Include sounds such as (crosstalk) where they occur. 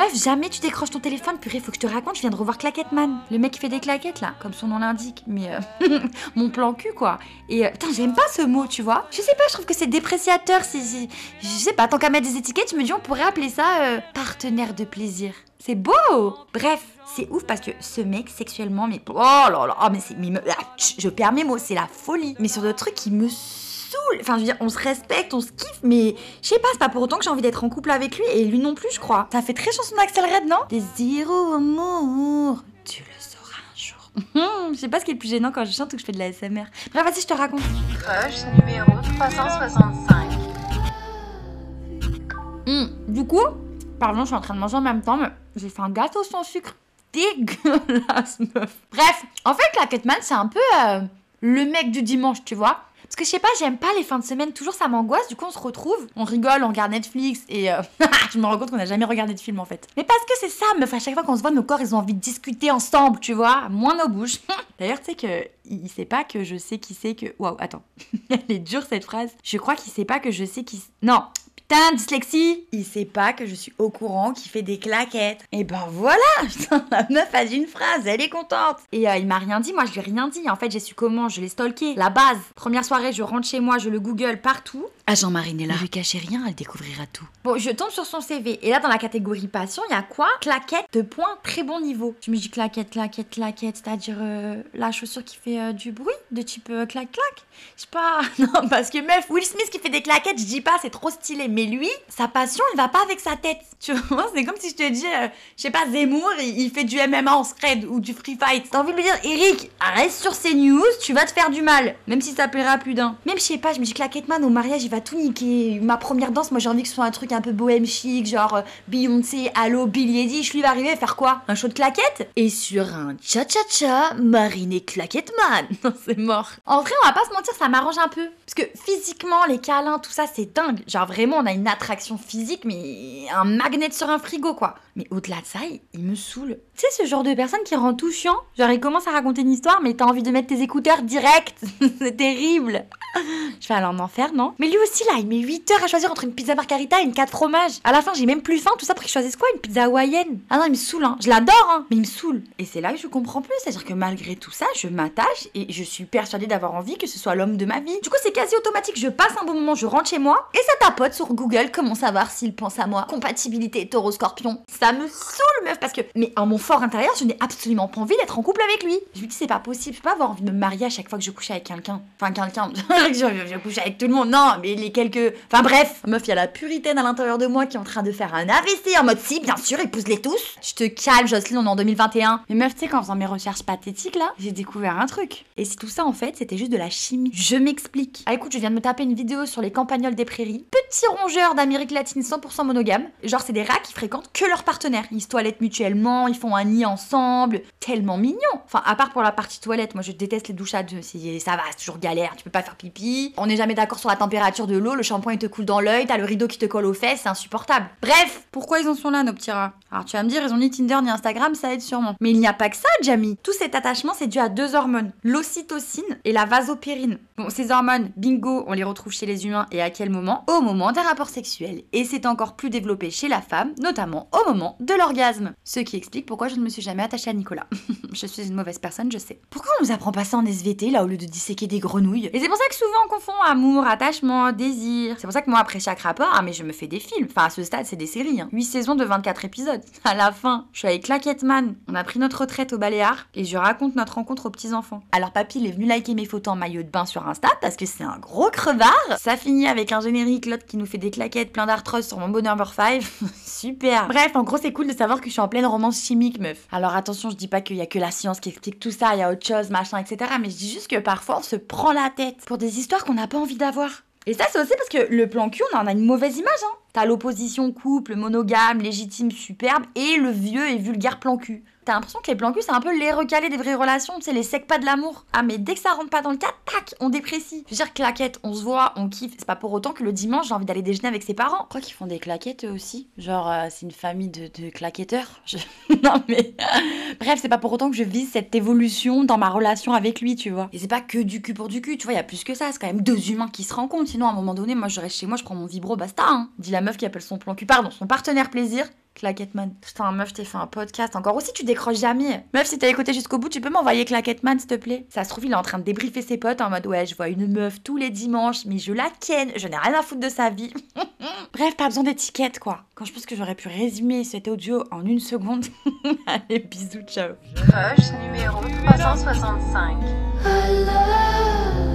Meuf, jamais tu décroches ton téléphone, purée, faut que je te raconte, je viens de revoir Claquette Man. Le mec qui fait des claquettes là, comme son nom l'indique, mais euh, (laughs) mon plan cul quoi. Et euh, j'aime pas ce mot, tu vois. Je sais pas, je trouve que c'est dépréciateur. Si, je sais pas, tant qu'à mettre des étiquettes, je me dis on pourrait appeler ça euh, partenaire de plaisir. C'est beau Bref, c'est ouf parce que ce mec sexuellement, mais oh là là, mais c'est, ah, je perds mes mots, c'est la folie. Mais sur d'autres trucs qui me Enfin, je veux dire, on se respecte, on se kiffe, mais je sais pas, c'est pas pour autant que j'ai envie d'être en couple avec lui et lui non plus, je crois. Ça fait très chanson d'Axel Red, non? Désir ou amour, tu le sauras un jour. je sais pas ce qui est le plus gênant quand je chante ou que je fais de la SMR. Bref, vas-y, je te raconte. Crush numéro 365. Hmm, Du coup, pardon, je suis en train de manger en même temps, mais j'ai fait un gâteau sans sucre dégueulasse, meuf. Bref, en fait, la Catman, c'est un peu euh, le mec du dimanche, tu vois. Parce que je sais pas, j'aime pas les fins de semaine, toujours ça m'angoisse, du coup on se retrouve, on rigole, on regarde Netflix et euh, (laughs) je me rends compte qu'on n'a jamais regardé de film en fait. Mais parce que c'est ça, meuf, à chaque fois qu'on se voit, nos corps ils ont envie de discuter ensemble, tu vois, moins nos bouches. (laughs) D'ailleurs, tu sais que il sait pas que je sais qui c'est que. Waouh, attends, (laughs) elle est dure cette phrase. Je crois qu'il sait pas que je sais qui. Non, Putain, dyslexie Il sait pas que je suis au courant qu'il fait des claquettes. Et ben voilà (laughs) Putain, la meuf a dit une phrase, elle est contente Et euh, il m'a rien dit, moi je lui ai rien dit. En fait, j'ai su comment, je l'ai stalké. La base. Première soirée, je rentre chez moi, je le google partout. Ah, Jean-Marie est là. Ne lui cachez rien, elle découvrira tout. Bon, je tombe sur son CV. Et là, dans la catégorie passion, il y a quoi? Claquette de point très bon niveau. Je me dis claquette, claquette, claquette, c'est-à-dire euh, la chaussure qui fait euh, du bruit, de type euh, clac, clac? Je sais pas. (laughs) Non, parce que meuf, Will Smith qui fait des claquettes, je dis pas, c'est trop stylé. Mais lui, sa passion, elle va pas avec sa tête. (laughs) Tu vois, c'est comme si je te dis, euh, je sais pas, Zemmour, il, fait du MMA en scred ou du free fight. T'as envie de lui dire, Eric, reste sur ces news, tu vas te faire du mal. Même si ça plaira plus d'un. Même, je sais pas, je me dis, Claquette Man au mariage, il va tout niquer. Ma première danse, moi j'ai envie que ce soit un truc un peu bohème chic, genre euh, Beyoncé, Allo, Billie Eilish. Lui va arriver à faire quoi? Un show de claquettes? Et sur un cha-cha-cha, Marine et Claquette Man. (laughs) Non, c'est mort. En vrai, on va pas se mentir, ça m'arrange un peu. Parce que physiquement, les câlins, tout ça, c'est dingue. Genre vraiment, on a une attraction physique, mais un magnet sur un frigo, quoi. Mais au-delà de ça, il, me saoule. Tu sais, ce genre de personne qui rend tout chiant. Genre, il commence à raconter une histoire, mais t'as envie de mettre tes écouteurs direct. (laughs) c'est terrible. Je vais aller en enfer, non? Mais lui aussi, là, il met 8 heures à choisir entre une pizza margarita et une 4 fromages. À la fin, j'ai même plus faim, tout ça pour qu'il choisisse quoi Une pizza hawaïenne? Ah non, il me saoule, hein. Je l'adore, hein. Mais il me saoule. Et c'est là que je comprends plus. C'est-à-dire que malgré tout ça, je m'attache et je suis persuadée d'avoir envie que ce soit l'homme de ma vie. Du coup, c'est quasi automatique. Je passe un bon moment, je rentre chez moi et ça tapote sur Google comment savoir s'il pense à moi? Compatibilité taureau-scorpion. Ça me saoule, meuf, parce que. Mais en mon fort intérieur, je n'ai absolument pas envie d'être en couple avec lui. Je me dis, c'est pas possible. Je peux pas avoir envie de me marier à chaque fois que je couche avec quelqu'un. Enfin, quelqu'un. (laughs) je, je, je couche avec tout le monde. Non, mais les quelques. Enfin, bref. Meuf, il y a la puritaine à l'intérieur de moi qui est en train de faire un AVC en mode si, bien sûr, épouse-les tous. Je te calme, Jocelyne, on est en 2021. Mais meuf, tu sais, qu'en faisant mes recherches pathétiques là, j'ai découvert un truc. Et si tout ça, en fait, c'était juste de la chimie. Je m'explique. Ah, écoute, je viens de me taper une vidéo sur les campagnols des prairies. Petits rongeurs d'Amérique latine 100% monogames. Genre, c'est des rats qui fréquentent que leurs partenaires. Ils se toilettent mutuellement, ils font un nid ensemble. Tellement mignon. Enfin, à part pour la partie toilette, moi je déteste les. Si ça va, c'est toujours galère, tu peux pas faire pipi. On n'est jamais d'accord sur la température de l'eau, le shampoing il te coule dans l'œil, t'as le rideau qui te colle aux fesses, c'est insupportable. Bref, pourquoi ils en sont là, nos petits rats? Alors tu vas me dire, ils ont ni Tinder ni Instagram, ça aide sûrement. Mais il n'y a pas que ça, Jamie. Tout cet attachement, c'est dû à deux hormones, l'ocytocine et la vasopérine. Bon, ces hormones, bingo, on les retrouve chez les humains et à quel moment? Au moment d'un rapport sexuel. Et c'est encore plus développé chez la femme, notamment au moment de l'orgasme. Ce qui explique pourquoi je ne me suis jamais attachée à Nicolas. (laughs) je suis une mauvaise personne, je sais. Pourquoi on nous apprend pas ça en SVT là au lieu de disséquer des grenouilles? Et c'est pour ça que souvent on confond amour, attachement, désir. C'est pour ça que moi après chaque rapport, ah mais je me fais des films. Enfin à ce stade c'est des séries. Hein. 8 saisons de 24 épisodes. (laughs) À la fin, je suis avec Claquette Man. On a pris notre retraite au Baléares et je raconte notre rencontre aux petits enfants. Alors papy il est venu liker mes photos en maillot de bain sur Insta parce que c'est un gros crevard. Ça finit avec un générique l'autre qui nous fait des claquettes plein d'arthrose sur mon bon number 5. Super. Bref, en gros c'est cool de savoir que je suis en pleine romance chimique meuf. Alors attention, je dis pas qu'il y a que la science qui explique tout ça, il y a autre chose, machin, etc. Mais je dis juste que parfois on se prend la tête pour des histoires qu'on n'a pas envie d'avoir. Et ça, c'est aussi parce que le plan cul, on en a une mauvaise image, hein. T'as l'opposition couple, monogame, légitime, superbe, et le vieux et vulgaire plan cul. T'as l'impression que les plans cul, c'est un peu les recalés des vraies relations, tu les secs pas de l'amour. Ah, mais dès que ça rentre pas dans le cas, tac, on déprécie. Je veux dire, claquette, on se voit, on kiffe. C'est pas pour autant que le dimanche, j'ai envie d'aller déjeuner avec ses parents. Crois qu'ils font des claquettes eux aussi. Genre, euh, c'est une famille de, claquetteurs. (laughs) Non, mais. (laughs) Bref, c'est pas pour autant que je vise cette évolution dans ma relation avec lui, tu vois. Et c'est pas que du cul pour du cul, tu vois, y a plus que ça. C'est quand même deux humains qui se rencontrent. Sinon, à un moment donné, moi, je reste chez moi, je prends mon vibro, basta, hein. La meuf qui appelle son plan cul, pardon, son partenaire plaisir, Claquetman. Putain, meuf, t'es fait un podcast. Encore aussi, tu décroches jamais. Meuf, si t'as écouté jusqu'au bout, tu peux m'envoyer Claquetman, s'il te plaît. Ça se trouve, il est en train de débriefer ses potes en mode Ouais, je vois une meuf tous les dimanches, mais je la ken. Je n'ai rien à foutre de sa vie. (laughs) Bref, pas besoin d'étiquette, quoi. Quand je pense que j'aurais pu résumer cet audio en une seconde. (laughs) Allez, bisous, ciao. Crush numéro 365. I love